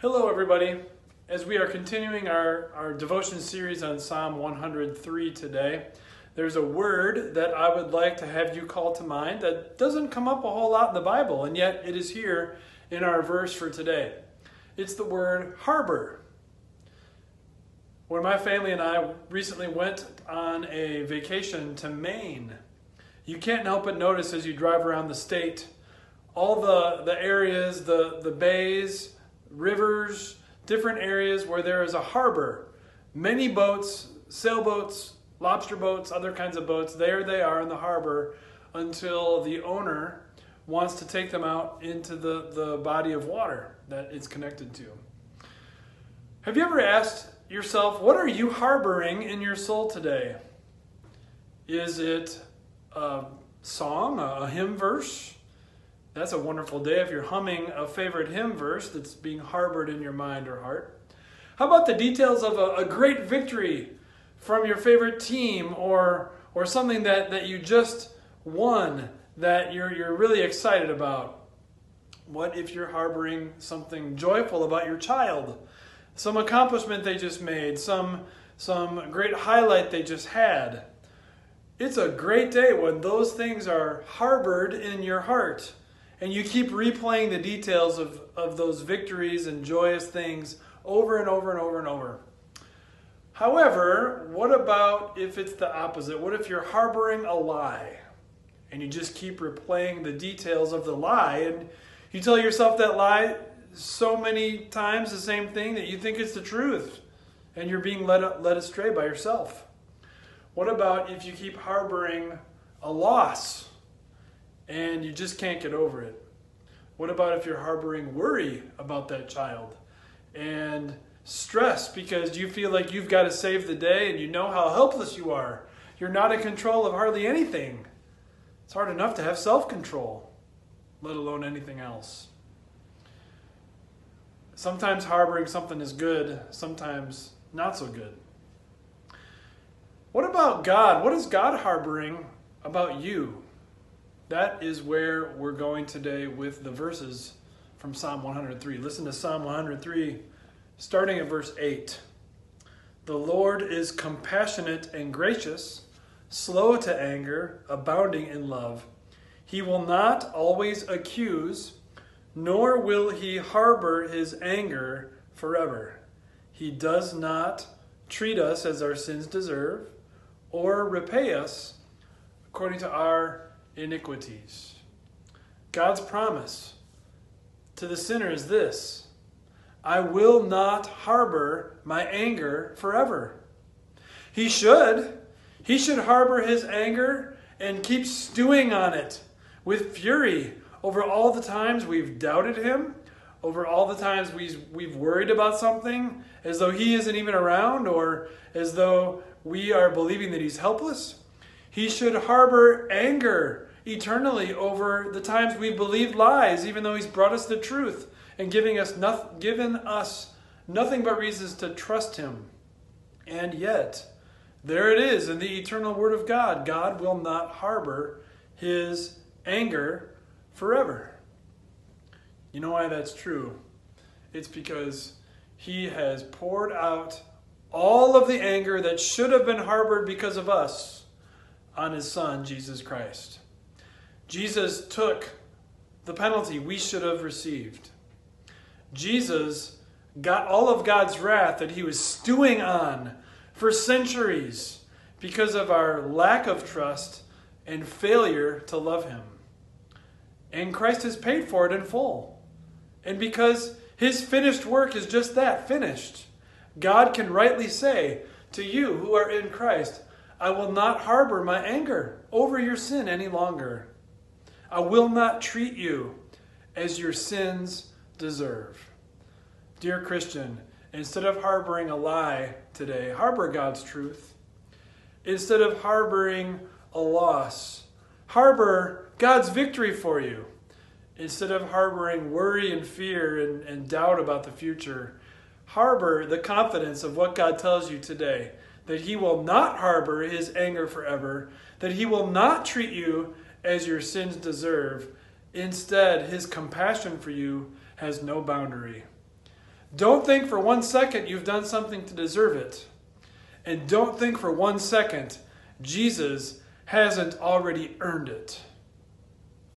Hello, everybody. As we are continuing our, our devotion series on Psalm 103 today, there's a word that I would like to have you call to mind that doesn't come up a whole lot in the Bible, and yet it is here in our verse for today. It's the word harbor. When my family and I recently went on a vacation to Maine, you can't help but notice as you drive around the state all the, the areas, the, the bays, rivers, different areas where there is a harbor. Many boats, sailboats, lobster boats, other kinds of boats, there they are in the harbor until the owner wants to take them out into the, the body of water that it's connected to. Have you ever asked yourself, what are you harboring in your soul today? Is it a song, a hymn verse? That's a wonderful day if you're humming a favorite hymn verse that's being harbored in your mind or heart. How about the details of a, a great victory from your favorite team or, or something that, that you just won that you're, you're really excited about? What if you're harboring something joyful about your child? Some accomplishment they just made, some, some great highlight they just had. It's a great day when those things are harbored in your heart and you keep replaying the details of, of those victories and joyous things over and over and over and over. However, what about if it's the opposite? What if you're harboring a lie and you just keep replaying the details of the lie and you tell yourself that lie so many times the same thing that you think it's the truth and you're being led, led astray by yourself? What about if you keep harboring a loss and you just can't get over it? What about if you're harboring worry about that child and stress because you feel like you've got to save the day and you know how helpless you are? You're not in control of hardly anything. It's hard enough to have self control, let alone anything else. Sometimes harboring something is good, sometimes not so good. What about God? What is God harboring about you? That is where we're going today with the verses from Psalm 103. Listen to Psalm 103, starting at verse 8. The Lord is compassionate and gracious, slow to anger, abounding in love. He will not always accuse, nor will he harbor his anger forever. He does not treat us as our sins deserve or repay us according to our iniquities. God's promise to the sinner is this I will not harbor my anger forever. He should. He should harbor his anger and keep stewing on it with fury over all the times we've doubted him, over all the times we've, we've worried about something as though he isn't even around or as though we are believing that he's helpless. He should harbor anger eternally over the times we believed lies, even though he's brought us the truth and giving us nothing, given us nothing but reasons to trust him. And yet, there it is in the eternal word of God. God will not harbor his anger forever. You know why that's true? It's because he has poured out all of the anger that should have been harbored because of us on his son, Jesus Christ. Jesus took the penalty we should have received. Jesus got all of God's wrath that he was stewing on for centuries because of our lack of trust and failure to love him. And Christ has paid for it in full. And because his finished work is just that finished. God can rightly say to you who are in Christ, I will not harbor my anger over your sin any longer. I will not treat you as your sins deserve. Dear Christian, instead of harboring a lie today, harbor God's truth. Instead of harboring a loss, harbor God's victory for you. Instead of harboring worry and fear and, and doubt about the future, harbor the confidence of what God tells you today that He will not harbor His anger forever, that He will not treat you as your sins deserve. Instead, His compassion for you has no boundary. Don't think for one second you've done something to deserve it. And don't think for one second Jesus hasn't already earned it.